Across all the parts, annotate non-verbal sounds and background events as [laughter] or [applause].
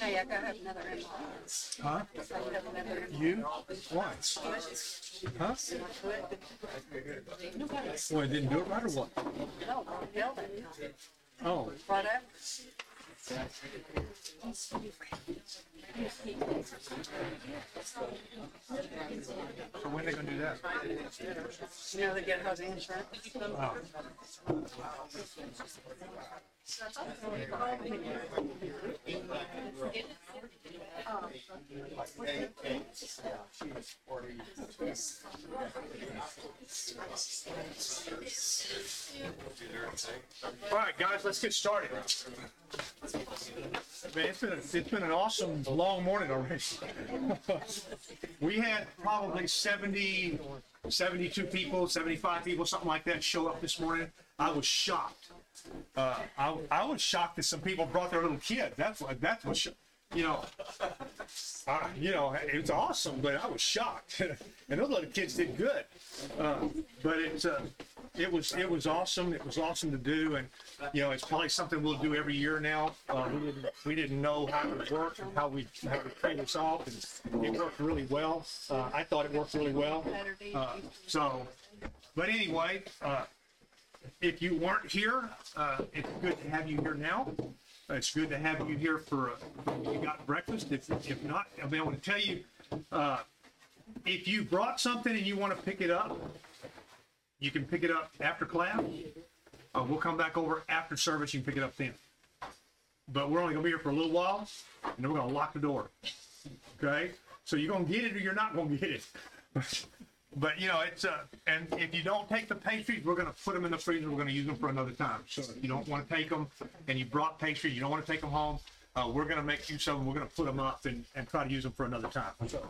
Hey, I gotta have another in-law. Huh? I have another. You? Why? Huh? Well, I didn't do it right or what? No, building. Oh, Right up. So when they gonna do that? You know, they get housing insurance. Oh. All right, guys, let's get started. Man, it's been, a, it's been an awesome, long morning already. [laughs] we had probably 70, 72 people, 75 people, something like that show up this morning. I was shocked. Uh, I, I was shocked that some people brought their little kid. That's what, that's what, you know, uh, you know, it's awesome, but I was shocked. [laughs] and those little kids did good. Uh, but it's, uh, it was, it was awesome. It was awesome to do. And, you know, it's probably something we'll do every year now. Uh, we didn't, we didn't know how it would work and how we, how we pay this off. And it worked really well. Uh, I thought it worked really well. Uh, so, but anyway, uh, if you weren't here, uh, it's good to have you here now. It's good to have you here for, uh, you got breakfast. If, if not, I mean, I to tell you, uh, if you brought something and you want to pick it up, you can pick it up after class. Uh, we'll come back over after service. You can pick it up then. But we're only gonna be here for a little while, and then we're gonna lock the door. Okay? So you're gonna get it or you're not gonna get it. [laughs] But you know, it's uh, and if you don't take the pastries, we're gonna put them in the freezer. We're gonna use them for another time. So if you don't want to take them, and you brought pastries, you don't want to take them home, uh, we're gonna make use of them. We're gonna put them up and, and try to use them for another time. So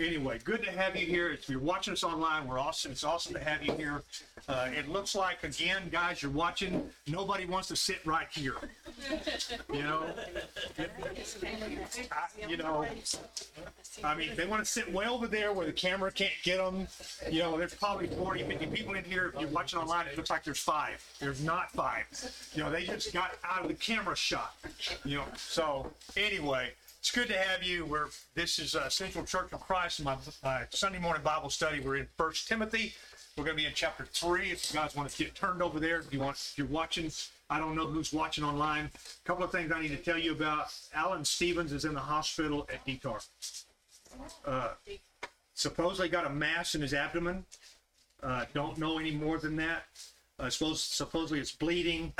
anyway, good to have you here. If you're watching us online, we're awesome. It's awesome to have you here. Uh, it looks like again, guys, you're watching. Nobody wants to sit right here. You know, I, you know. I mean, they want to sit way over there where the camera can't get them. You know, there's probably 40, 50 people in here. If you're watching online, it looks like there's five. There's not five. You know, they just got out of the camera shot. You know, so anyway, it's good to have you. We're this is uh, Central Church of Christ, my, Sunday morning Bible study. We're in First Timothy. We're going to be in chapter three. If you guys want to get turned over there, if you want, if you're watching, I don't know who's watching online. A couple of things I need to tell you about. Alan Stevens is in the hospital at DTAR uh, supposedly got a mass in his abdomen. Uh, don't know any more than that. Uh, suppose, supposedly it's bleeding.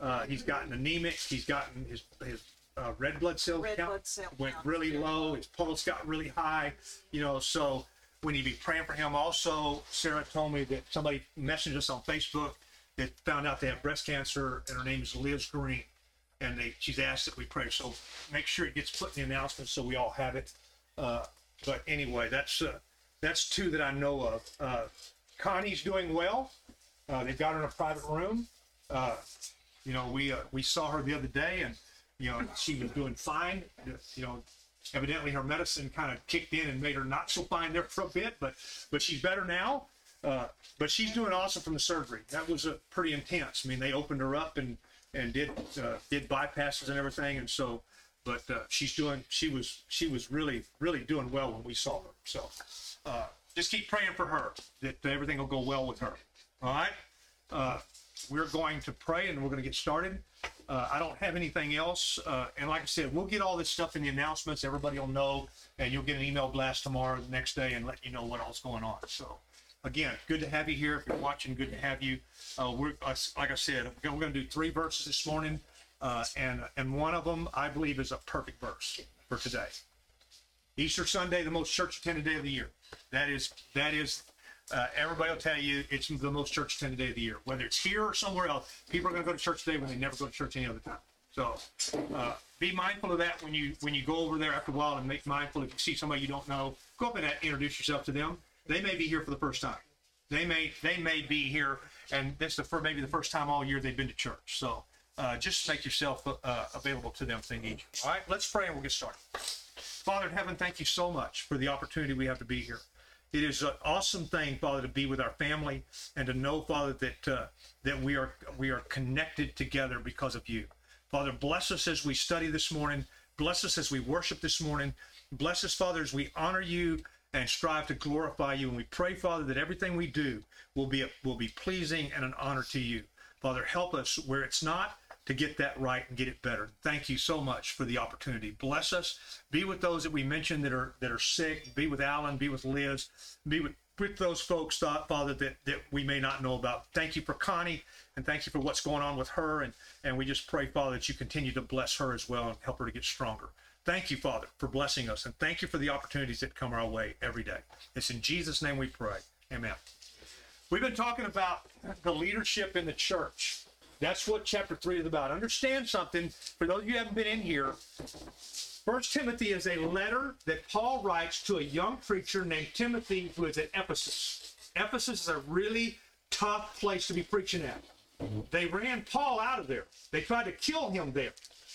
Uh, he's gotten anemic. He's gotten his his uh, red blood cell Red count blood cell went count. really low. His pulse got really high. You know, so we need to be praying for him. Also, Sarah told me that somebody messaged us on Facebook that found out they have breast cancer, and her name is Liz Green, and they she's asked that we pray. So make sure it gets put in the announcement so we all have it. Uh, but anyway, that's uh, that's two that I know of. Uh, Connie's doing well. Uh, they've got her in a private room. Uh, you know, we uh, we saw her the other day, and you know she was doing fine. You know, evidently her medicine kind of kicked in and made her not so fine there for a bit, but but she's better now. Uh, but she's doing awesome from the surgery. That was uh, pretty intense. I mean, they opened her up and and did uh, did bypasses and everything, and so but uh, she's doing she was she was really really doing well when we saw her so uh, just keep praying for her that everything will go well with her all right uh, we're going to pray and we're going to get started uh, i don't have anything else. Uh, and like i said we'll get all this stuff in the announcements. Everybody will know and you'll get an email blast tomorrow the next day and let you know what all's going on. So again good to have you here. If you're watching good to have you. Uh, we're uh, like i said we're going to do three verses this morning uh, and and one of them I believe is a perfect verse for today. Easter Sunday, the most church attended day of the year. That is that is Uh, everybody will tell you it's the most church attended day of the year, whether it's here or somewhere else. People are going to go to church today when they never go to church any other time. So uh, be mindful of that when you when you go over there after a while, and make mindful if you see somebody you don't know, go up and introduce yourself to them. They may be here for the first time. They may they may be here, and this is the first, maybe the first time all year they've been to church. So uh, just make yourself uh, available to them if they need you. All right, let's pray and we'll get started. Father in heaven, thank you so much for the opportunity we have to be here. It is an awesome thing, Father, to be with our family and to know, Father, that uh, that we are we are connected together because of you. Father, bless us as we study this morning. Bless us as we worship this morning. Bless us, Father, as we honor you and strive to glorify you. And we pray, Father, that everything we do will be will be pleasing and an honor to you. Father, help us where it's not to get that right and get it better. Thank you so much for the opportunity. Bless us. Be with those that we mentioned that are that are sick. Be with Alan. Be with Liz. Be with with those folks, Father, that, that we may not know about. Thank you for Connie, and thank you for what's going on with her. And, and we just pray, Father, that you continue to bless her as well and help her to get stronger. Thank you, Father, for blessing us, and thank you for the opportunities that come our way every day. It's in Jesus' name we pray. Amen. We've been talking about the leadership in the church. That's what chapter three is about. Understand something. For those of you who haven't been in here, First Timothy is a letter that Paul writes to a young preacher named Timothy who is at Ephesus. Ephesus is a really tough place to be preaching at. They ran Paul out of there. They tried to kill him there.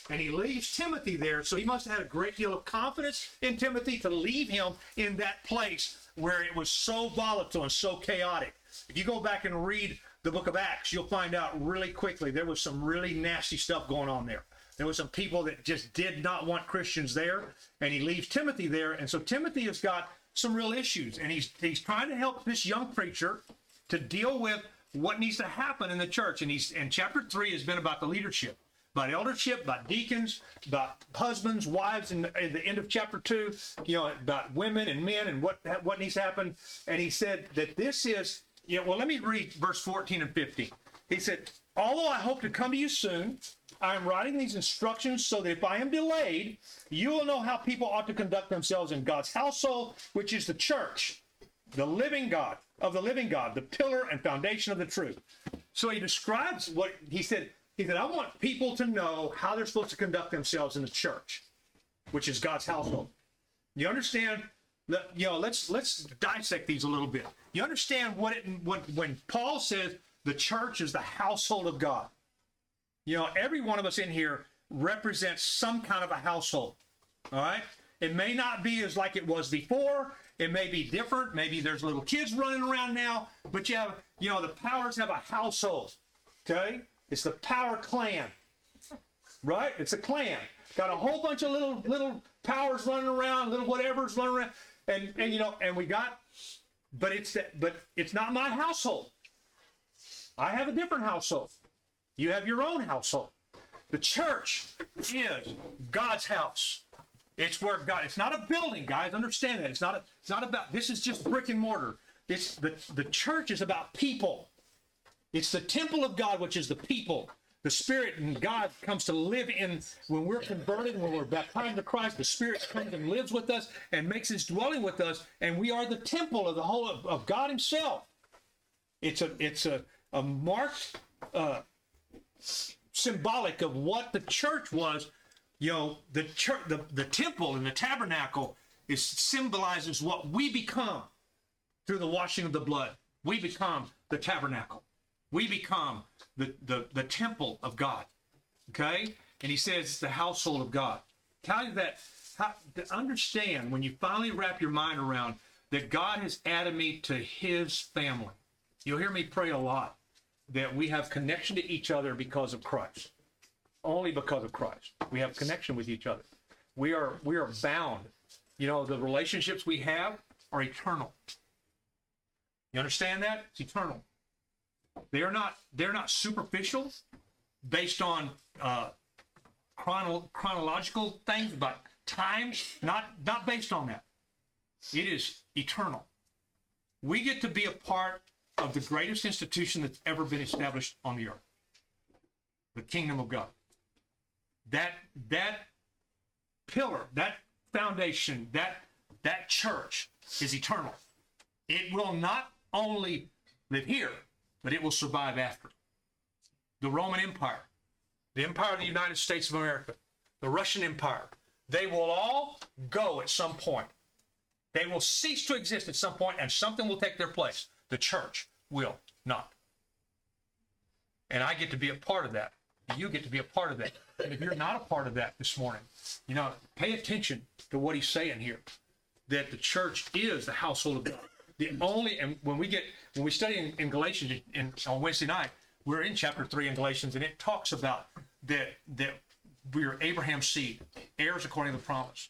And he leaves Timothy there. So he must have had a great deal of confidence in Timothy to leave him in that place where it was so volatile and so chaotic. If you go back and read the book of Acts, you'll find out really quickly there was some really nasty stuff going on there. There were some people that just did not want Christians there, and he leaves Timothy there. And so Timothy has got some real issues, and he's he's trying to help this young preacher to deal with what needs to happen in the church. And he's and chapter three has been about the leadership, about eldership, about deacons, about husbands, wives, and at the end of chapter two, you know, about women and men and what what needs to happen. And he said that this is, know, well, let me read verse 14 and 15. He said, Although I hope to come to you soon, I am writing these instructions so that if I am delayed, you will know how people ought to conduct themselves in God's household, which is the church, the living God, of the living God, the pillar and foundation of the truth. So he describes what he said. He said, I want people to know how they're supposed to conduct themselves in the church, which is God's household. You understand? You know, let's let's dissect these a little bit. You understand what it what when Paul says the church is the household of God. You know, every one of us in here represents some kind of a household. All right? It may not be as like it was before. It may be different. Maybe there's little kids running around now, but you have, you know, the powers have a household. Okay? It's the power clan. Right? It's a clan. Got a whole bunch of little little powers running around, little whatever's running around. And and you know, and we got but it's that but it's not my household. I have a different household. You have your own household. The church is God's house. It's where God. It's not a building, guys. Understand that. It's not. A, it's not about. This is just brick and mortar. It's the the church is about people. It's the temple of God, which is the people. The Spirit and God comes to live in when we're converted, when we're baptized to Christ. The Spirit comes and lives with us and makes His dwelling with us, and we are the temple of the whole of, of God Himself. It's a it's a a marked uh, symbolic of what the church was. You know, the church, the, the temple and the tabernacle is symbolizes what we become through the washing of the blood. We become the tabernacle. We become the, the, the temple of God. Okay? And he says it's the household of God. Tell you that, how, to understand when you finally wrap your mind around that God has added me to his family. You'll hear me pray a lot that we have connection to each other because of Christ. Only because of Christ. We have connection with each other. We are we are bound. You know, the relationships we have are eternal. You understand that? It's eternal. They are not they're not superficial based on uh, chrono, chronological things, but times. not not based on that. It is eternal. We get to be a part of the greatest institution that's ever been established on the earth the kingdom of God. That, that pillar, that foundation, that, that church is eternal. It will not only live here, but it will survive after. The Roman Empire, the Empire of the United States of America, the Russian Empire, they will all go at some point. They will cease to exist at some point and something will take their place. The church will not. And I get to be a part of that. You get to be a part of that. And if you're not a part of that this morning, you know, pay attention to what he's saying here. That the church is the household of God. The only, and when we get, when we study in, in Galatians in, on Wednesday night, we're in chapter three in Galatians, and it talks about that that we are Abraham's seed, heirs according to the promise.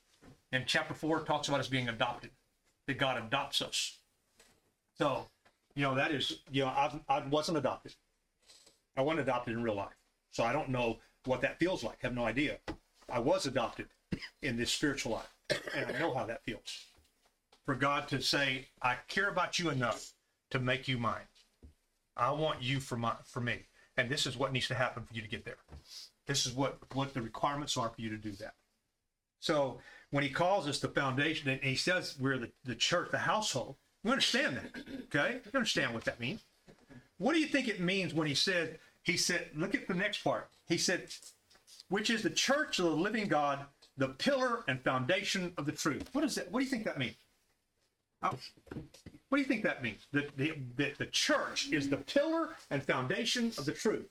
And chapter four talks about us being adopted, that God adopts us. So, you know, that is, you know, I, I wasn't adopted. I wasn't adopted in real life. So I don't know what that feels like. I have no idea. I was adopted in this spiritual life, and I know how that feels. For God to say, I care about you enough to make you mine. I want you for my for me. And this is what needs to happen for you to get there. This is what, what the requirements are for you to do that. So when he calls us the foundation and he says we're the, the church, the household, we understand that. Okay? You understand what that means. What do you think it means when he said, he said, look at the next part. He said, which is the church of the living God, the pillar and foundation of the truth. What is that? What do you think that means? Oh, What do you think that means? That the, that the church is the pillar and foundation of the truth.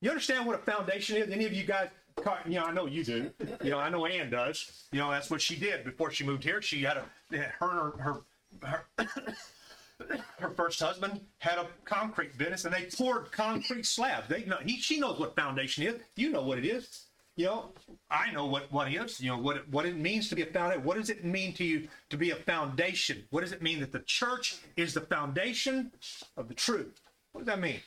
You understand what a foundation is? Any of you guys, you know, I know you do. You know, I know Ann does. You know, that's what she did before she moved here. She had a, her, her, her, her first husband had a concrete business and they poured concrete slabs. They he, she knows what foundation is. You know what it is. You know, I know what, what it is, you know, what what it means to be a foundation. What does it mean to you to be a foundation? What does it mean that the church is the foundation of the truth? What does that mean?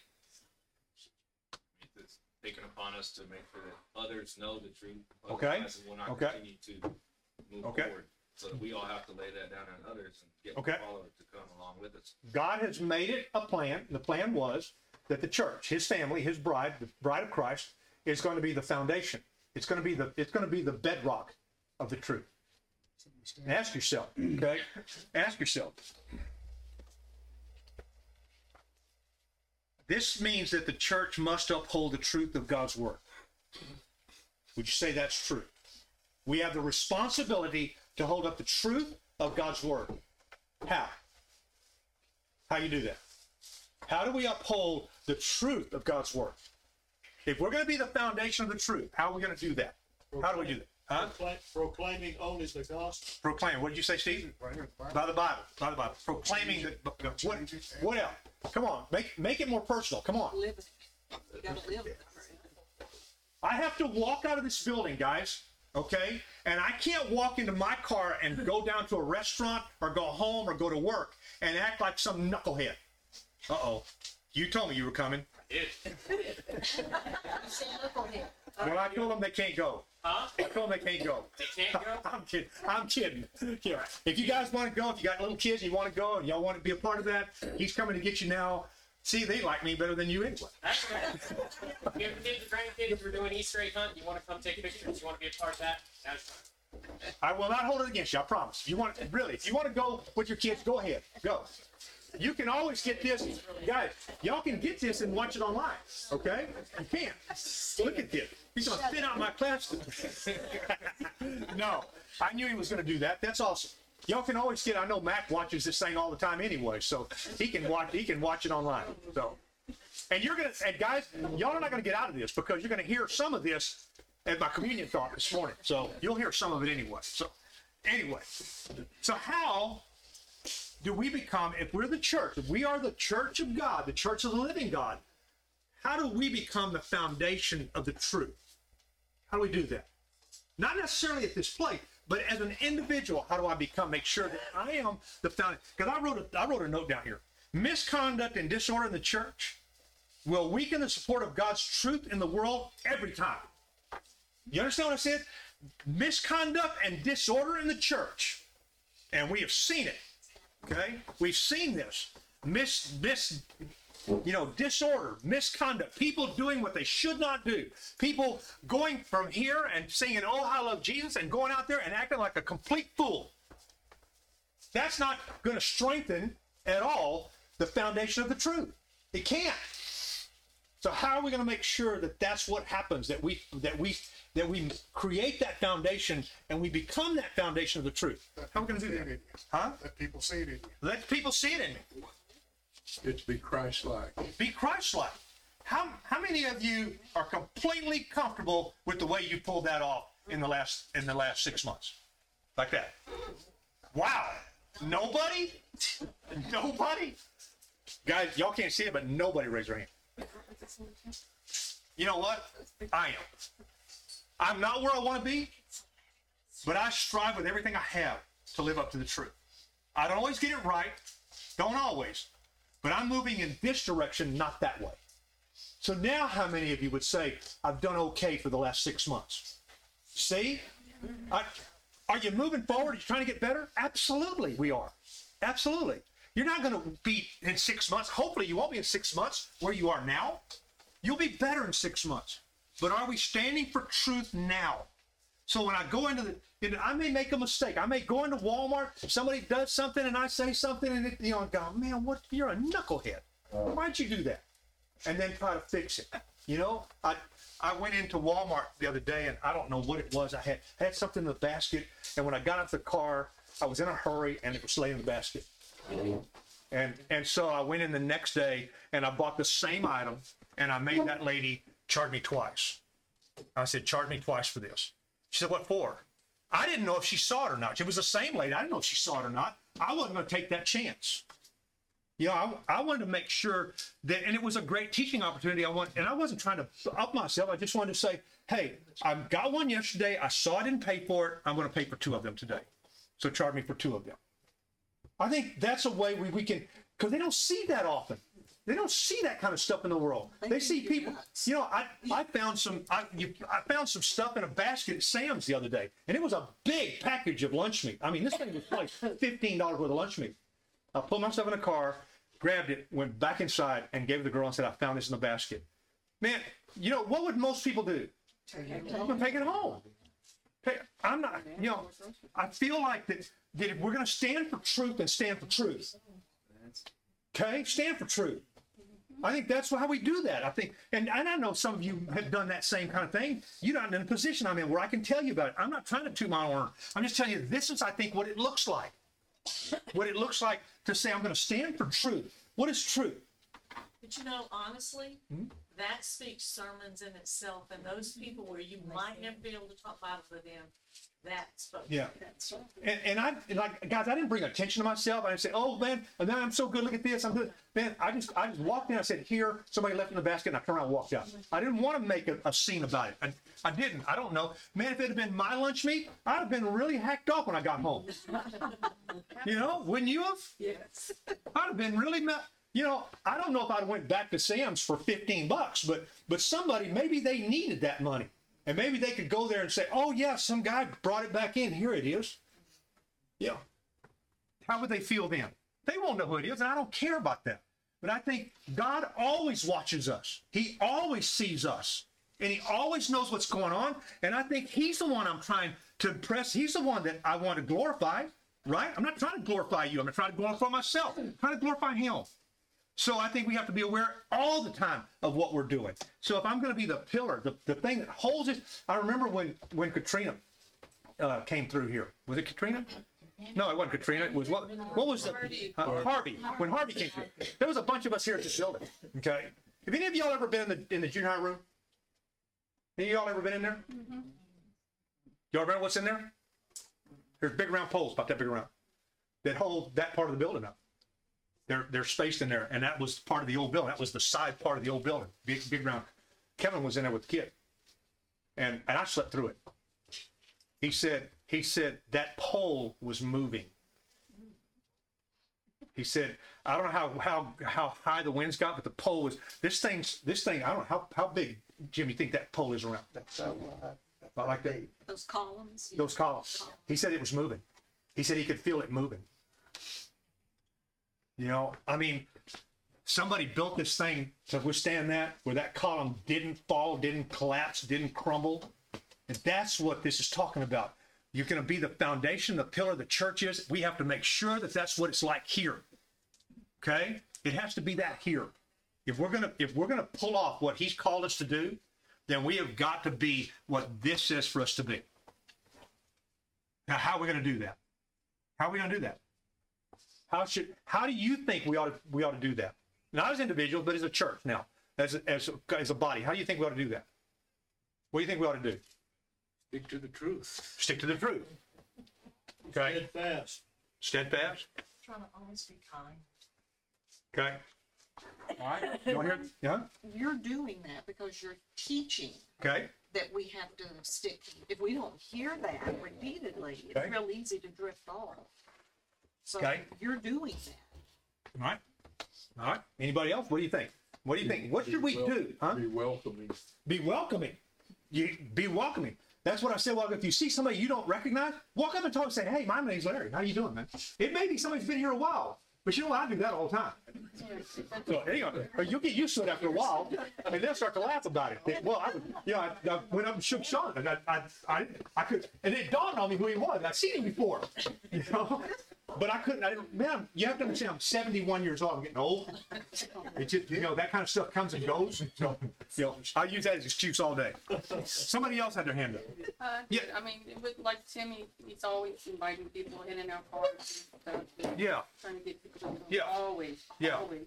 It's taken upon us to make sure that others know the truth. Okay. We'll not Okay. continue to move Okay. forward. So we all have to lay that down on others and get Okay. the followers to come along with us. God has made it a plan. The plan was that the church, his family, his bride, the bride of Christ, is going to be the foundation. It's going to be the it's going to be the bedrock of the truth. Ask yourself, okay? Ask yourself. This means that the church must uphold the truth of God's word. Would you say that's true? We have the responsibility to hold up the truth of God's word. How? How you do that? How do we uphold the truth of God's word? If we're going to be the foundation of the truth, how are we going to do that? How do we do that? Huh? Proclaim- Proclaiming only the gospel. Proclaim. What did you say, Steve? By the Bible. By the Bible. Proclaiming the, the- what? What else? Come on, make make it more personal. Come on. Live it. You gotta live it. I have to walk out of this building, guys. Okay, and I can't walk into my car and go down to a restaurant or go home or go to work and act like some knucklehead. Uh oh. You told me you were coming. When I told them they can't go. Huh? I told them they can't go. They can't go? [laughs] I'm kidding. I'm kidding. Yeah. If you guys want to go, if you got little kids and you want to go and y'all want to be a part of that, he's coming to get you now. See, they like me better than you anyway. That's right. If you have kids or grandkids, we're doing Easter egg hunt, you want to come take pictures, you want to be a part of that, that's fine. I will not hold it against you. I promise. If you want, really, if you want to go with your kids, go ahead. Go. You can always get this, guys. Y'all can get this and watch it online. Okay? You can. Look at this. He's gonna fit out my class. [laughs] no, I knew he was gonna do that. That's awesome. Y'all can always get. I know Mac watches this thing all the time anyway, so he can watch. He can watch it online. So, and you're gonna. And guys, y'all are not gonna get out of this because you're gonna hear some of this at my communion talk this morning. So you'll hear some of it anyway. So, anyway, so how do we become, if we're the church, if we are the church of God, the church of the living God, how do we become the foundation of the truth? How do we do that? Not necessarily at this place, but as an individual, how do I become, make sure that I am the foundation? Because I wrote a, I wrote a note down here. Misconduct and disorder in the church will weaken the support of God's truth in the world every time. You understand what I said? Misconduct and disorder in the church. And we have seen it. Okay? We've seen this. Mis, mis, you know, disorder, misconduct, people doing what they should not do, people going from here and singing, Oh, I love Jesus, and going out there and acting like a complete fool. That's not going to strengthen at all the foundation of the truth. It can't. So how are we going to make sure that that's what happens? That we that we that we create that foundation and we become that foundation of the truth. How are we going to do that? Huh? Let people see it in you. Let people see it in me. It's be Christ-like. Be Christ-like. How how many of you are completely comfortable with the way you pulled that off in the last in the last six months, like that? Wow. Nobody. [laughs] Nobody. Guys, y'all can't see it, but nobody raised their hand. You know what? I am. I'm not where I want to be, but I strive with everything I have to live up to the truth. I don't always get it right, don't always, but I'm moving in this direction, not that way. So now, how many of you would say, I've done okay for the last six months? See? I, are you moving forward? Are you trying to get better? Absolutely, we are. Absolutely. You're not going to be in six months. Hopefully, you won't be in six months where you are now. You'll be better in six months. But are we standing for truth now? So when I go into the, you know, I may make a mistake. I may go into Walmart. Somebody does something, and I say something, and it, you know, I go, man, what? You're a knucklehead. Why'd you do that? And then try to fix it. You know, I I went into Walmart the other day, and I don't know what it was. I had I had something in the basket, and when I got out of the car, I was in a hurry, and it was laying in the basket. And and so I went in the next day, and I bought the same item, and I made that lady charge me twice. I said, charge me twice for this. She said, what for? I didn't know if she saw it or not. It was the same lady. I didn't know if she saw it or not. I wasn't going to take that chance. You know, I, I wanted to make sure that, and it was a great teaching opportunity. I want, and I wasn't trying to up myself. I just wanted to say, hey, I got one yesterday. I saw it didn't pay for it. I'm going to pay for two of them today. So charge me for two of them. I think that's a way we, we can, because they don't see that often. They don't see that kind of stuff in the world. They see people. You know, I, I found some I, you, I found some stuff in a basket at Sam's the other day, and it was a big package of lunch meat. I mean, this thing was like [laughs] fifteen dollars worth of lunch meat. I put myself in a car, grabbed it, went back inside, and gave it to the girl and said, "I found this in the basket." Man, you know what would most people do? I'm gonna take it home. I'm not. You know, I feel like that. That if we're gonna stand for truth and stand for truth. Okay, stand for truth. I think that's how we do that. I think, and, and I know some of you have done that same kind of thing. You're not in a position I'm in where I can tell you about it. I'm not trying to toot my horn. I'm just telling you this is, I think, what it looks like. What it looks like to say I'm going to stand for truth. What is truth? But you know, honestly, Hmm? that speaks sermons in itself, and those people where you might never be able to talk Bible to them, that spoke. Yeah. And, and I and like guys, I didn't bring attention to myself. I didn't say, "Oh man, and now I'm so good. Look at this. I'm good." Man, I just I just walked in. I said, "Here." Somebody left in the basket, and I turned around and walked out. I didn't want to make a, a scene about it. I, I didn't. I don't know, man. If it had been my lunch meat, I'd have been really hacked off when I got home. [laughs] you know, wouldn't you have? Yes. I'd have been really mad. You know, I don't know if I'd went back to Sam's for 15 bucks, but but somebody maybe they needed that money. And maybe they could go there and say, "Oh yeah, some guy brought it back in. Here it is." Yeah. How would they feel then? They won't know who it is, and I don't care about that. But I think God always watches us. He always sees us. And he always knows what's going on. And I think he's the one I'm trying to impress. He's the one that I want to glorify, right? I'm not trying to glorify you. I'm trying to glorify myself. I'm trying to glorify him. So I think we have to be aware all the time of what we're doing. So if I'm going to be the pillar, the, the thing that holds it, I remember when when Katrina uh, came through here. Was it Katrina? No, it wasn't Katrina. It was what? What was the uh, Harvey? When Harvey came through, there was a bunch of us here at this building. Okay. Have any of y'all ever been in the in the junior high room? Any of y'all ever been in there? Y'all remember what's in there? There's big round poles, about that big around, that hold that part of the building up. They're they're spaced in there, and that was part of the old building. That was the side part of the old building, big big round. Kevin was in there with the kid, and and I slept through it. He said he said that pole was moving. He said, I don't know how how how high the winds got, but the pole was this thing's this thing. I don't know how how big, Jim. You think that pole is around? Uh, About like that. Those columns. Those columns. He said it was moving. He said he could feel it moving. You know, I mean, somebody built this thing to withstand that, where that column didn't fall, didn't collapse, didn't crumble. And that's what this is talking about. You're going to be the foundation, the pillar, the church is. We have to make sure that that's what it's like here. Okay? It has to be that here. If we're gonna if we're gonna pull off what he's called us to do, then we have got to be what this says for us to be. Now, how are we gonna do that? How are we gonna do that? How should how do you think we ought to we ought to do that? Not as individuals, but as a church now, as a, as a, as a body. How do you think we ought to do that? What do you think we ought to do? Stick to the truth. Stick to the truth. Okay. Steadfast. Steadfast. Trying to always be kind. Okay. All right. You want to hear? Yeah. you're doing that because you're teaching Okay. that we have to stick. If we don't hear that repeatedly, it's real easy to drift off. So Okay. you're doing that. All right. All right. Anybody else? What do you think? What do you think? What should we Be wel- do? Huh? Be welcoming. Be welcoming. You be welcoming. That's what I said. Well, if you see somebody you don't recognize, walk up and talk and say, "Hey, my name's Larry. How you doing, man?" It may be somebody's been here a while, but you know what? I do that all the time. So anyway, you'll get used to it after a while, and they'll start to laugh about it. They- well, I, would- you know, I, I went up and shook Sean, and I, I, I, I could, and it dawned on me who he was. I've seen him before, you know, but I couldn't. I didn't, man, you have to understand. I'm 71 years old. I'm getting old. It just, you know, that kind of stuff comes and goes. So, you know, I use that as excuse all day. Somebody else had their hand up. Uh, Yeah. I mean, with like Timmy, he's always inviting people in and out parties and stuff. Yeah. Trying to get people to. Yeah. Always. Yeah. Always.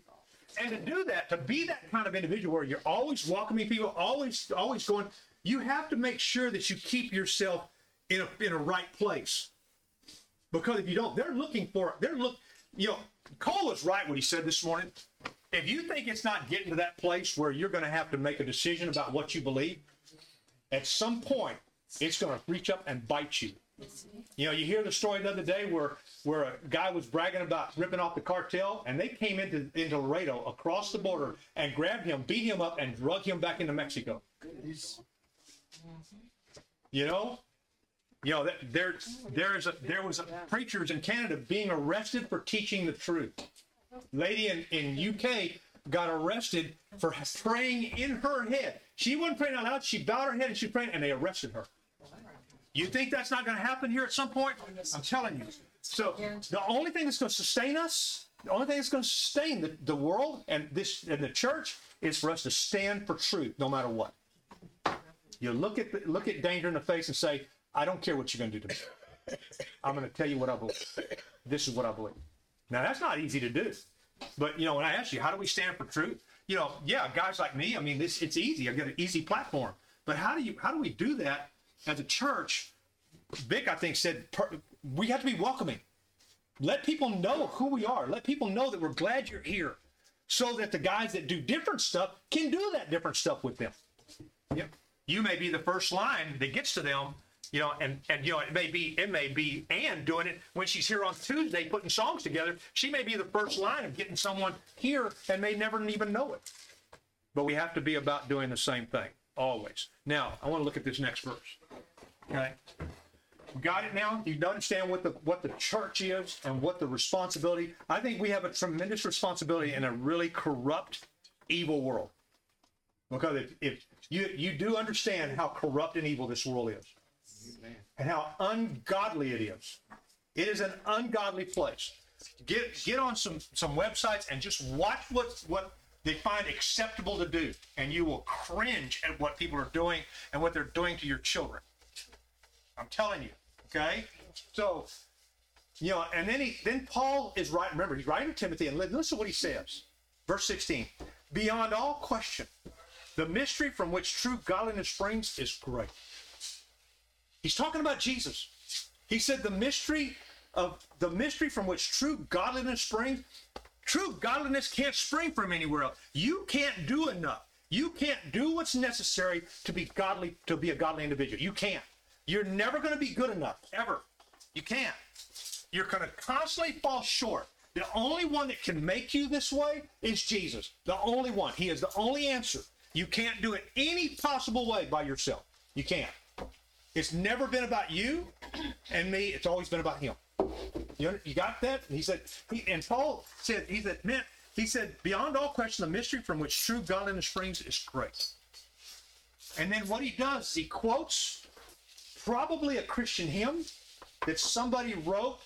and to do that, to be that kind of individual where you're always welcoming people, always, always going, you have to make sure that you keep yourself in a in a right place. Because if you don't, they're looking for they're look. You know, Cole was right what he said this morning. If you think it's not getting to that place where you're going to have to make a decision about what you believe, at some point it's going to reach up and bite you. You know, you hear the story the other day where where a guy was bragging about ripping off the cartel, and they came into into Laredo across the border and grabbed him, beat him up, and drug him back into Mexico. You know, you know there oh, there is a there was a preachers in Canada being arrested for teaching the truth. Lady in in UK got arrested for praying in her head. She wasn't praying out loud. She bowed her head and she prayed, and they arrested her. You think that's not going to happen here at some point? I'm telling you. So the only thing that's going to sustain us, the only thing that's going to sustain the, the world and this and the church is for us to stand for truth, no matter what. You look at the, look at danger in the face and say, "I don't care what you're going to do to me. [laughs] I'm going to tell you what I believe. This is what I believe." Now that's not easy to do, but you know when I ask you, how do we stand for truth? You know, yeah, guys like me. I mean, this it's easy. I've got an easy platform. But how do you how do we do that as a church? Vic, I think, said per, we have to be welcoming. Let people know who we are. Let people know that we're glad you're here, so that the guys that do different stuff can do that different stuff with them. Yep. You may be the first line that gets to them, you know, and and you know it may be it may be Ann doing it when she's here on Tuesday putting songs together. She may be the first line of getting someone here and may never even know it. But we have to be about doing the same thing always. Now I want to look at this next verse. Okay. Got it now? You understand what the what the church is and what the responsibility. I think we have a tremendous responsibility in a really corrupt, evil world. Because if, if you you do understand how corrupt and evil this world is, and how ungodly it is, it is an ungodly place. Get get on some some websites and just watch what what they find acceptable to do, and you will cringe at what people are doing and what they're doing to your children. I'm telling you. Okay. So, you know, and then he then Paul is right. Remember, he's writing to Timothy, and listen to what he says. Verse 16. Beyond all question, the mystery from which true godliness springs is great. He's talking about Jesus. He said the mystery of the mystery from which true godliness springs, true godliness can't spring from anywhere else. You can't do enough. You can't do what's necessary to be godly, to be a godly individual. You can't. You're never going to be good enough, ever. You can't. You're going to constantly fall short. The only one that can make you this way is Jesus. The only one. He is the only answer. You can't do it any possible way by yourself. You can't. It's never been about you and me. It's always been about him. You, you got that? And he said, he, and Paul said, he said, man, he said, beyond all question, the mystery from which true godliness springs is great. And then what he does is he quotes probably a Christian hymn that somebody wrote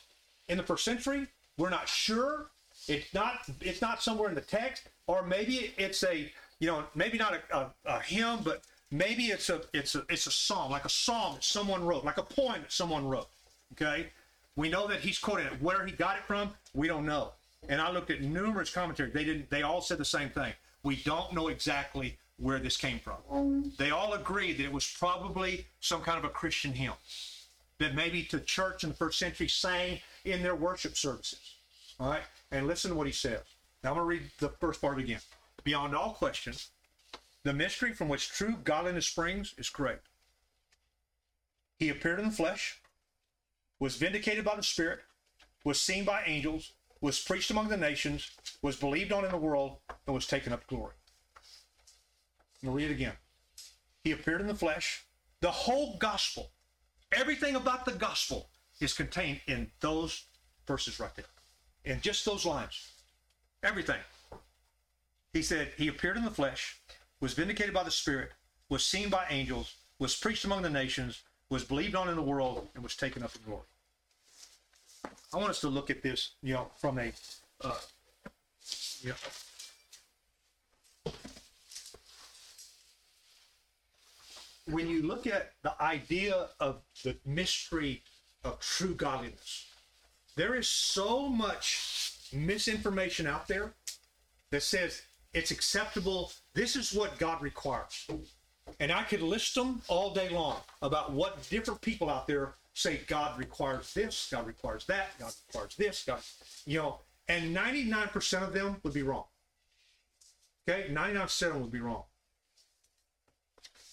in the first century. We're not sure, It's not, it's not somewhere in the text, or maybe it's a, you know, maybe not a, a, a hymn, but maybe it's a, it's a, it's a song, like a psalm that someone wrote, like a poem that someone wrote. Okay. We know that he's quoting it. Where he got it from, we don't know. And I looked at numerous commentaries. They didn't, they all said the same thing. We don't know exactly where this came from. They all agreed that it was probably some kind of a Christian hymn that maybe the church in the first century sang in their worship services. All right. And listen to what he says. Now I'm going to read the first part again. Beyond all question, the mystery from which true godliness springs is great. He appeared in the flesh, was vindicated by the Spirit, was seen by angels, was preached among the nations, was believed on in the world, and was taken up to glory. I'm going to read it again. He appeared in the flesh. The whole gospel, everything about the gospel is contained in those verses right there, in just those lines. Everything. He said, He appeared in the flesh, was vindicated by the Spirit, was seen by angels, was preached among the nations, was believed on in the world, and was taken up to glory. I want us to look at this, you know, from a, uh, you know, when you look at the idea of the mystery of true godliness, there is so much misinformation out there that says it's acceptable. This is what God requires. And I could list them all day long about what different people out there say God requires this, God requires that, God requires this, God, you know, and 99% of them would be wrong. Okay? 99% of them would be wrong.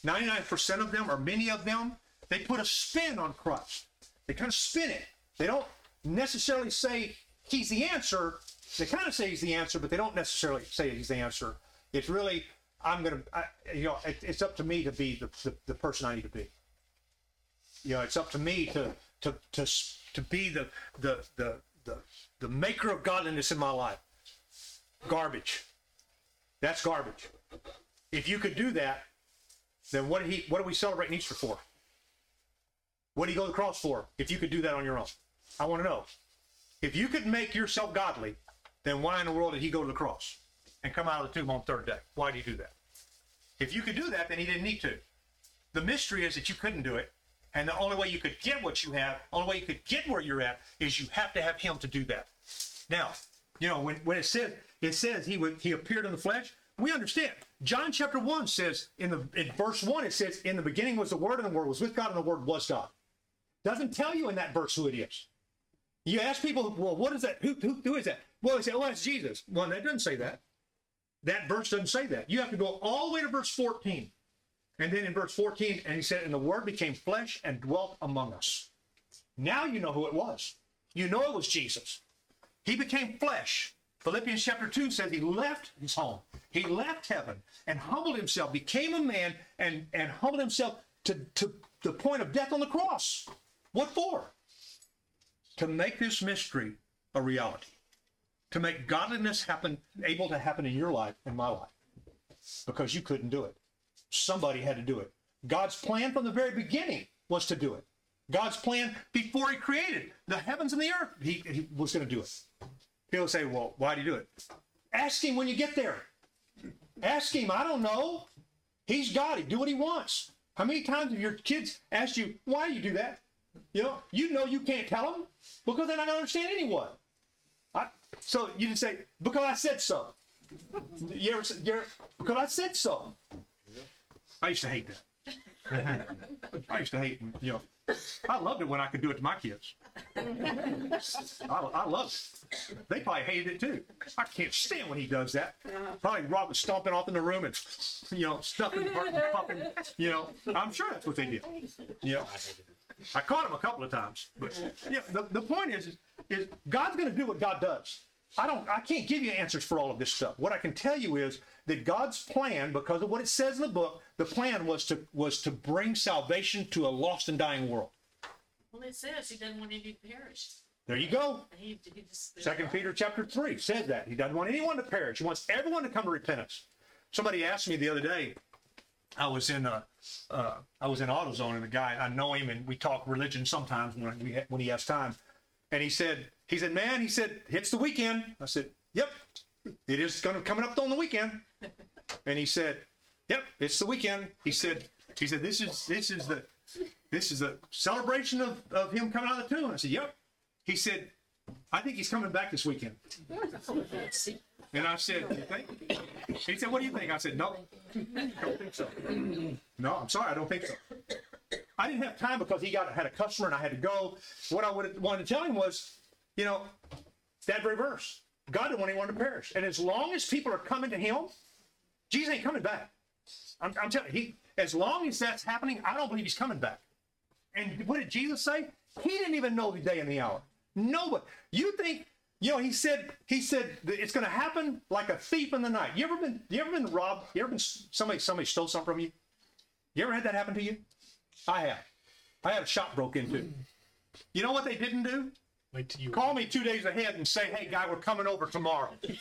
99% of them, or many of them, they put a spin on Christ. They kind of spin it. They don't necessarily say he's the answer. They kind of say he's the answer, but they don't necessarily say he's the answer. It's really, I'm going to, you know, it, it's up to me to be the, the, the person I need to be. You know, it's up to me to, to, to, to be the, the, the, the, the maker of godliness in my life. Garbage. That's garbage. If you could do that, then what did he what are we celebrating Easter for? What did he go to the cross for if you could do that on your own? I want to know. If you could make yourself godly, then why in the world did he go to the cross and come out of the tomb on the third day? Why did he do that? If you could do that, then he didn't need to. The mystery is that you couldn't do it. And the only way you could get what you have, only way you could get where you're at, is you have to have him to do that. Now, you know, when, when it says it says he would he appeared in the flesh, we understand. John chapter 1 says in the in verse 1, it says, In the beginning was the word, and the word was with God, and the word was God. Doesn't tell you in that verse who it is. You ask people, well, what is that? Who, who, who is that? Well, they say, oh, that's Jesus. Well, that doesn't say that. That verse doesn't say that. You have to go all the way to verse 14. And then in verse 14, and he said, And the word became flesh and dwelt among us. Now you know who it was. You know it was Jesus. He became flesh. Philippians chapter 2 says he left his home. He left heaven and humbled himself, became a man, and, and humbled himself to, to the point of death on the cross. What for? To make this mystery a reality. To make godliness happen, able to happen in your life, in my life. Because you couldn't do it. Somebody had to do it. God's plan from the very beginning was to do it. God's plan before he created the heavens and the earth, he, he was going to do it. People say, well, why do you do it? Ask him when you get there. Ask him. I don't know. He's God. He do what he wants. How many times have your kids asked you, why do you do that? You know, you know you can't tell them because they're not going to understand anyway. I, so you can say, because I said so. You ever, you ever, because I said so. I used to hate that. I used to hate, you know, I loved it when I could do it to my kids. I, I loved it. They probably hated it too. I can't stand when he does that. Probably Rob was stomping off in the room and, you know, stuffing, popping, you know. I'm sure that's what they did. You know, I caught him a couple of times, but yeah. The, the point is, is, is God's going to do what God does. I don't. I can't give you answers for all of this stuff. What I can tell you is that God's plan, because of what it says in the book, the plan was to was to bring salvation to a lost and dying world. Well, it says he doesn't want any to perish. There you go. He, he just. Second Peter chapter three says that he doesn't want anyone to perish. He wants everyone to come to repentance. Somebody asked me the other day. I was in uh, uh, I was in AutoZone and a guy I know him and we talk religion sometimes when we ha- when he has time, and he said he said man he said it's the weekend. I said Yep, it is gonna coming up on the weekend. [laughs] And he said, Yep, it's the weekend. He said, he said, This is this is the this is a celebration of, of him coming out of the tomb. I said, Yep. He said, I think he's coming back this weekend. And I said, You think? He said, What do you think? I said, No, don't think so. No, I'm sorry, I don't think so. I didn't have time because he got had a customer and I had to go. What I would wanted to tell him was, you know, that very verse. God didn't want anyone to perish. And as long as people are coming to him, Jesus ain't coming back. I'm, I'm telling you, he, as long as that's happening, I don't believe he's coming back. And what did Jesus say? He didn't even know the day and the hour. Nobody. You think, you know, he said, he said it's going to happen like a thief in the night. You ever been, you ever been robbed? You ever been, somebody, somebody stole something from you? You ever had that happen to you? I have. I had a shop broke into. You know what they didn't do? Wait till you. Call me two days ahead and say, hey, guy, we're coming over tomorrow. [laughs] they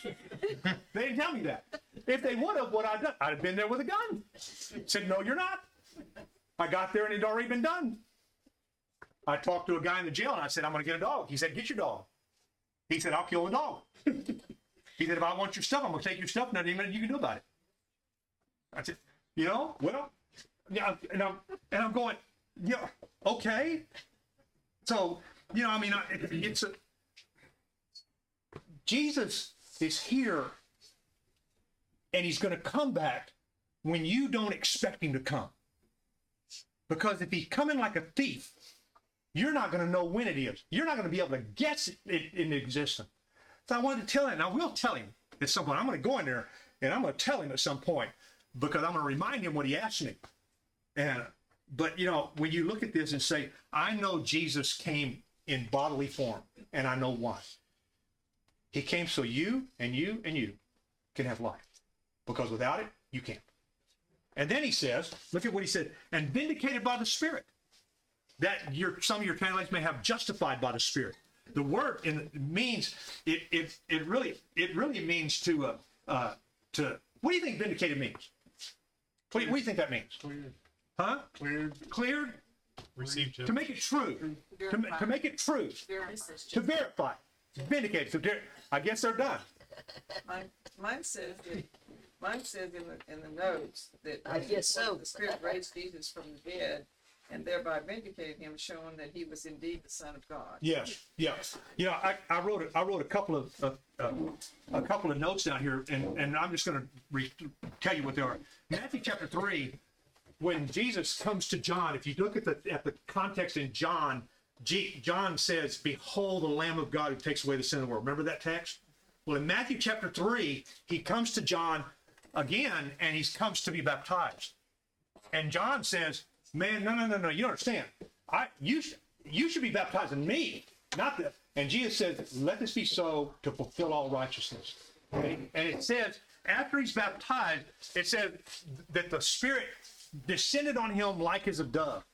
didn't tell me that. If they would have, what I'd done, I'd have been there with a gun. Said, no, you're not. I got there and it'd already been done. I talked to a guy in the jail and I said, I'm going to get a dog. He said, get your dog. He said, I'll kill the dog. [laughs] he said, if I want your stuff, I'm going to take your stuff. Nothing you can do about it. I said, you know, well, yeah, and I'm, and I'm going, yeah, okay. So, you know, I mean, it, it's a, Jesus is here and he's going to come back when you don't expect him to come. Because if he's coming like a thief, you're not going to know when it is. You're not going to be able to guess it, in existence. So I wanted to tell him, and I will tell him at some point. I'm going to go in there and I'm going to tell him at some point because I'm going to remind him what he asked me. And but you know, when you look at this and say, I know Jesus came in bodily form, and I know why. He came so you and you and you can have life. Because without it, you can't. And then he says, look at what he said, and vindicated by the Spirit. That your some of your translations may have justified by the Spirit. The word in, means it it it really it really means to uh, uh to what do you think vindicated means? What do you, what do you think that means? Cleared, Huh? cleared, Cleared Received to make it true, to, to make it true, This to verify, vindicate. So they're- I guess they're done. Mine, mine says that, mine says in the, in the notes that. I guess so. The Spirit raised Jesus from the dead and thereby vindicated him, showing that he was indeed the Son of God. Yes, yes. You know, I, I wrote a, I wrote a couple of uh, uh, a couple of notes down here, and, and I'm just going to re- tell you what they are. Matthew chapter three, when Jesus comes to John, if you look at the at the context in John, G, John says, "Behold, the Lamb of God who takes away the sin of the world." Remember that text? Well, in Matthew chapter three, he comes to John again, and he comes to be baptized. And John says, "Man, no, no, no, no. You don't understand. I you sh- you should be baptizing me, not the." And Jesus says, "Let this be so to fulfill all righteousness." And it says after he's baptized, it says that the Spirit descended on him like as a dove.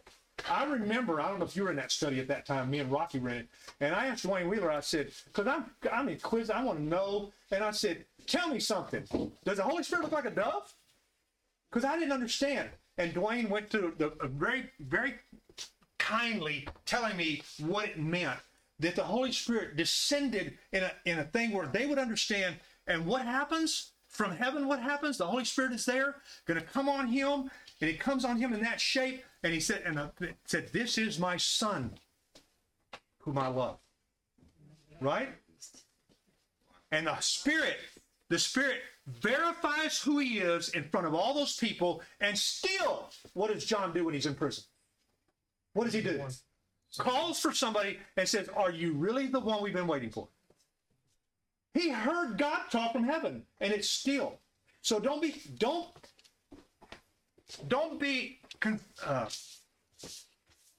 I remember, I don't know if you were in that study at that time, me and Rocky read it, and I asked Wayne Wheeler, I said, because I'm, I'm inquisitive, I want to know, and I said, tell me something. Does the Holy Spirit look like a dove? Because I didn't understand. And Dwayne went to the very, very kindly telling me what it meant that the Holy Spirit descended in a in a thing where they would understand. And what happens from heaven? What happens? The Holy Spirit is there, going to come on him, and it comes on him in that shape. And he said, and it said, "This is my son, whom I love." Right? And the Spirit, the Spirit verifies who he is in front of all those people. And still, what does John do when he's in prison? What does he do? Calls for somebody and says, Are you really the one we've been waiting for? He heard God talk from heaven, and it's still. So don't be, don't, don't be uh,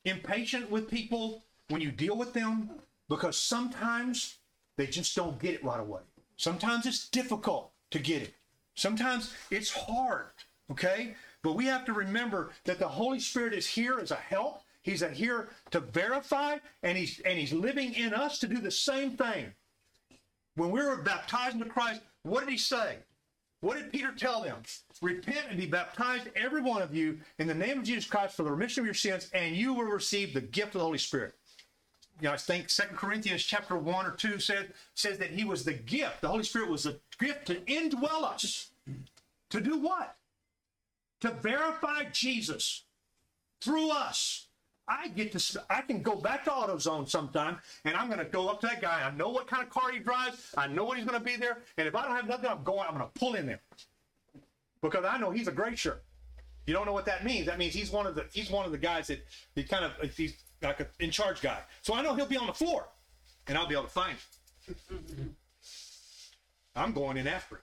impatient with people when you deal with them because sometimes they just don't get it right away. Sometimes it's difficult to get it. Sometimes it's hard, okay? But we have to remember that the Holy Spirit is here as a help. He's here to verify, and he's and he's living in us to do the same thing. When we were baptized into Christ, what did he say? What did Peter tell them? Repent and be baptized, every one of you, in the name of Jesus Christ for the remission of your sins, and you will receive the gift of the Holy Spirit. You know, I think Second Corinthians chapter one or two said says that he was the gift. The Holy Spirit was the gift to indwell us. To do what? To verify Jesus through us. I get to, I can go back to AutoZone sometime and I'm going to go up to that guy. I know what kind of car he drives. I know when he's going to be there. And if I don't have nothing, I'm going, I'm going to pull in there because I know he's a great shirt. You don't know what that means. That means he's one of the, he's one of the guys that he kind of, he's like a in charge guy. So I know he'll be on the floor and I'll be able to find him. I'm going in after him.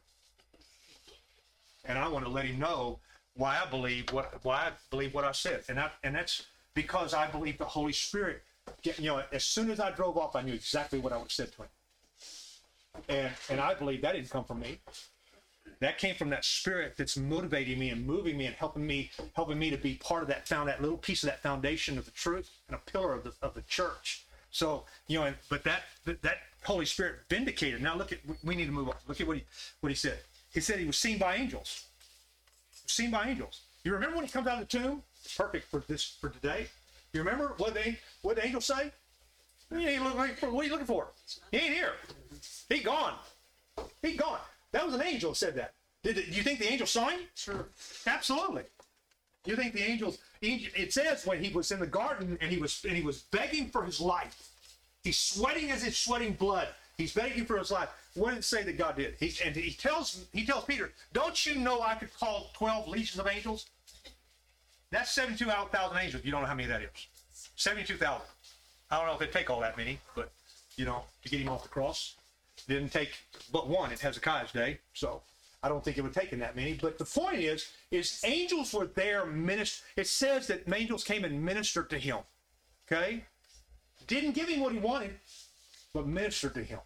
And I want to let him know why I believe what why I believe what I said, and that and that's because I believe the Holy Spirit. You know, as soon as I drove off, I knew exactly what I would said to him, and and I believe that didn't come from me. That came from that spirit that's motivating me and moving me and helping me helping me to be part of that found that little piece of that foundation of the truth and a pillar of the of the church. So you know, and, but that that Holy Spirit vindicated. Now look at we need to move on. Look at what he what he said. He said he was seen by angels seen by angels. You remember when he comes out of the tomb? Perfect for this for today. You remember what they what the angels say? What are you looking for? He ain't here. He gone. He gone. That was an angel that said that. Did it, you think the angel saw him? Sure. Absolutely. You think the angels? It says when he was in the garden and he was and he was begging for his life. He's sweating as he's sweating blood. He's begging for his life. What did it say that God did? He, and he tells he tells Peter, "Don't you know I could call twelve legions of angels? That's seventy-two thousand angels. You don't know how many that is. Seventy-two thousand. I don't know if it take all that many, but you know, to get him off the cross, didn't take but one at Hezekiah's day. So I don't think it would take him that many. But the point is, is angels were there. Minister. It says that angels came and ministered to him. Okay, didn't give him what he wanted, but ministered to him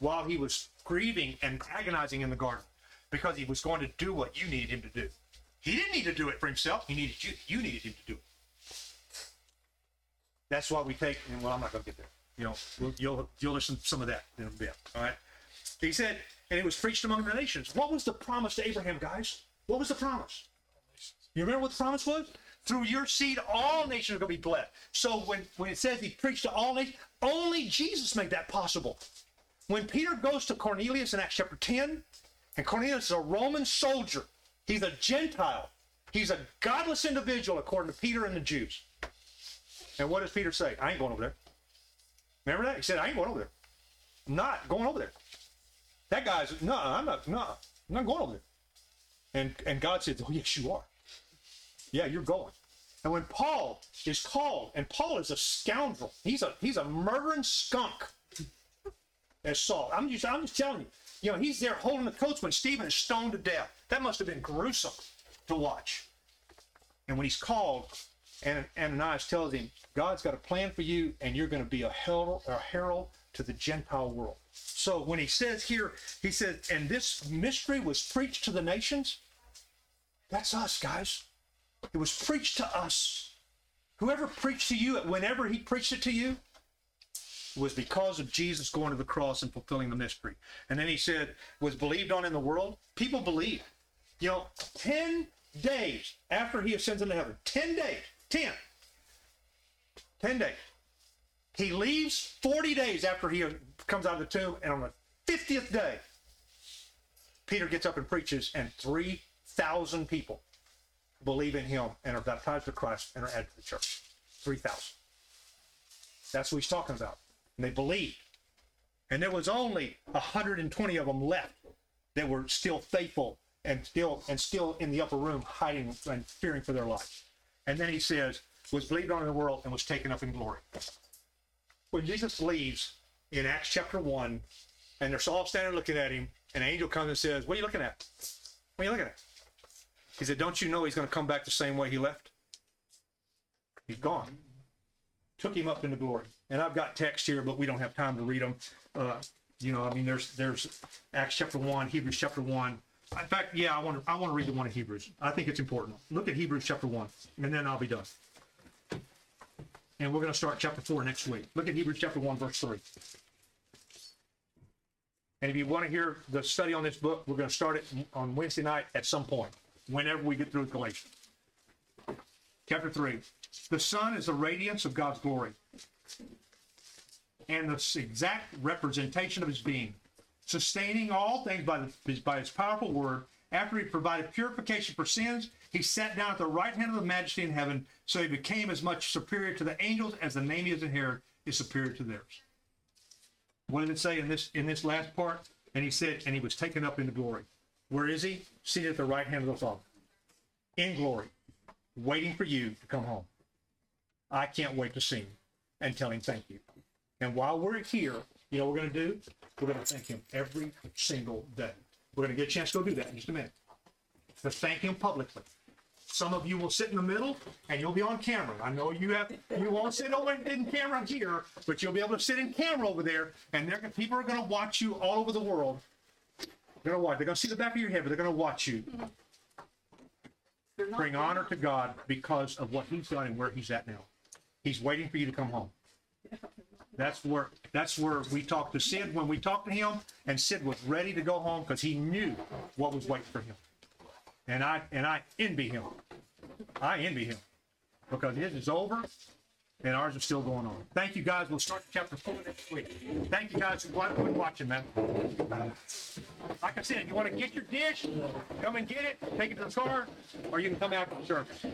while he was grieving and agonizing in the garden because he was going to do what you needed him to do. He didn't need to do it for himself. He needed you. You needed him to do it. That's why we take. And well, I'm not going to get there. You know, we'll, you'll you'll listen to some of that in a bit. All right. He said, and it was preached among the nations. What was the promise to Abraham, guys? What was the promise? You remember what the promise was? Through your seed, all nations are going to be blessed. So when, when it says he preached to all nations, only Jesus made that possible. When Peter goes to Cornelius in Acts chapter 10, and Cornelius is a Roman soldier, he's a Gentile, he's a godless individual according to Peter and the Jews. And what does Peter say? I ain't going over there. Remember that? He said, I ain't going over there. I'm not going over there. That guy's, no, I'm not, no, I'm not going over there. And, and God said, oh, yes, you are. Yeah, you're going. And when Paul is called, and Paul is a scoundrel, he's a he's a murdering skunk as Saul. I'm just I'm just telling you. You know, he's there holding the coats when Stephen is stoned to death. That must have been gruesome to watch. And when he's called, and Ananias tells him, God's got a plan for you, and you're going to be a herald, a herald to the Gentile world. So when he says here, he says, and this mystery was preached to the nations. That's us, guys. It was preached to us. Whoever preached to you, whenever he preached it to you, was because of Jesus going to the cross and fulfilling the mystery. And then he said, was believed on in the world. People believe. You know, 10 days after he ascends into heaven, 10 days, 10, 10 days. He leaves 40 days after he comes out of the tomb, and on the 50th day, Peter gets up and preaches, and 3,000 people believe in him and are baptized to Christ and are added to the church. 3,000. That's what he's talking about. And they believed. And there was only 120 of them left that were still faithful and still and still in the upper room hiding and fearing for their life. And then he says, was believed on in the world and was taken up in glory. When Jesus leaves in Acts chapter 1, and they're all standing looking at him, an angel comes and says, What are you looking at? What are you looking at? He said, Don't you know he's going to come back the same way he left? He's gone. Took him up into glory. And I've got text here, but we don't have time to read them. Uh, you know, I mean, there's there's Acts chapter one, Hebrews chapter one. In fact, yeah, I want to I want to read the one in Hebrews. I think it's important. Look at Hebrews chapter one, and then I'll be done. And we're going to start chapter four next week. Look at Hebrews chapter one, verse three. And if you want to hear the study on this book, we're going to start it on Wednesday night at some point, whenever we get through with Galatians. Chapter 3. The Son is the radiance of God's glory and the exact representation of his being, sustaining all things by, the, by his powerful word. After he provided purification for sins, he sat down at the right hand of the majesty in heaven, so he became as much superior to the angels as the name he has inherited is superior to theirs. What did it say in this in this last part? And he said, and he was taken up into glory. Where is he? Seated at the right hand of the Father. In glory, waiting for you to come home. I can't wait to see him and tell him thank you. And while we're here, you know what we're going to do? We're going to thank him every single day. We're going to get a chance to go do that in just a minute. To thank him publicly. Some of you will sit in the middle and you'll be on camera. I know you have, you won't sit over in camera here, but you'll be able to sit in camera over there and people are going to watch you all over the world. They're going to watch. They're going to see the back of your head, but they're going to watch you bring honor to God because of what he's done and where he's at now. He's waiting for you to come home. That's where, that's where we talked to Sid when we talked to him and Sid was ready to go home because he knew what was waiting for him. And I, and I envy him. I envy him because his is over and ours is still going on. Thank you guys. We'll start chapter four next week. Thank you guys for wa- for watching, man. Like I said, you want to get your dish, come and get it, take it to the car, or you can come out to the service.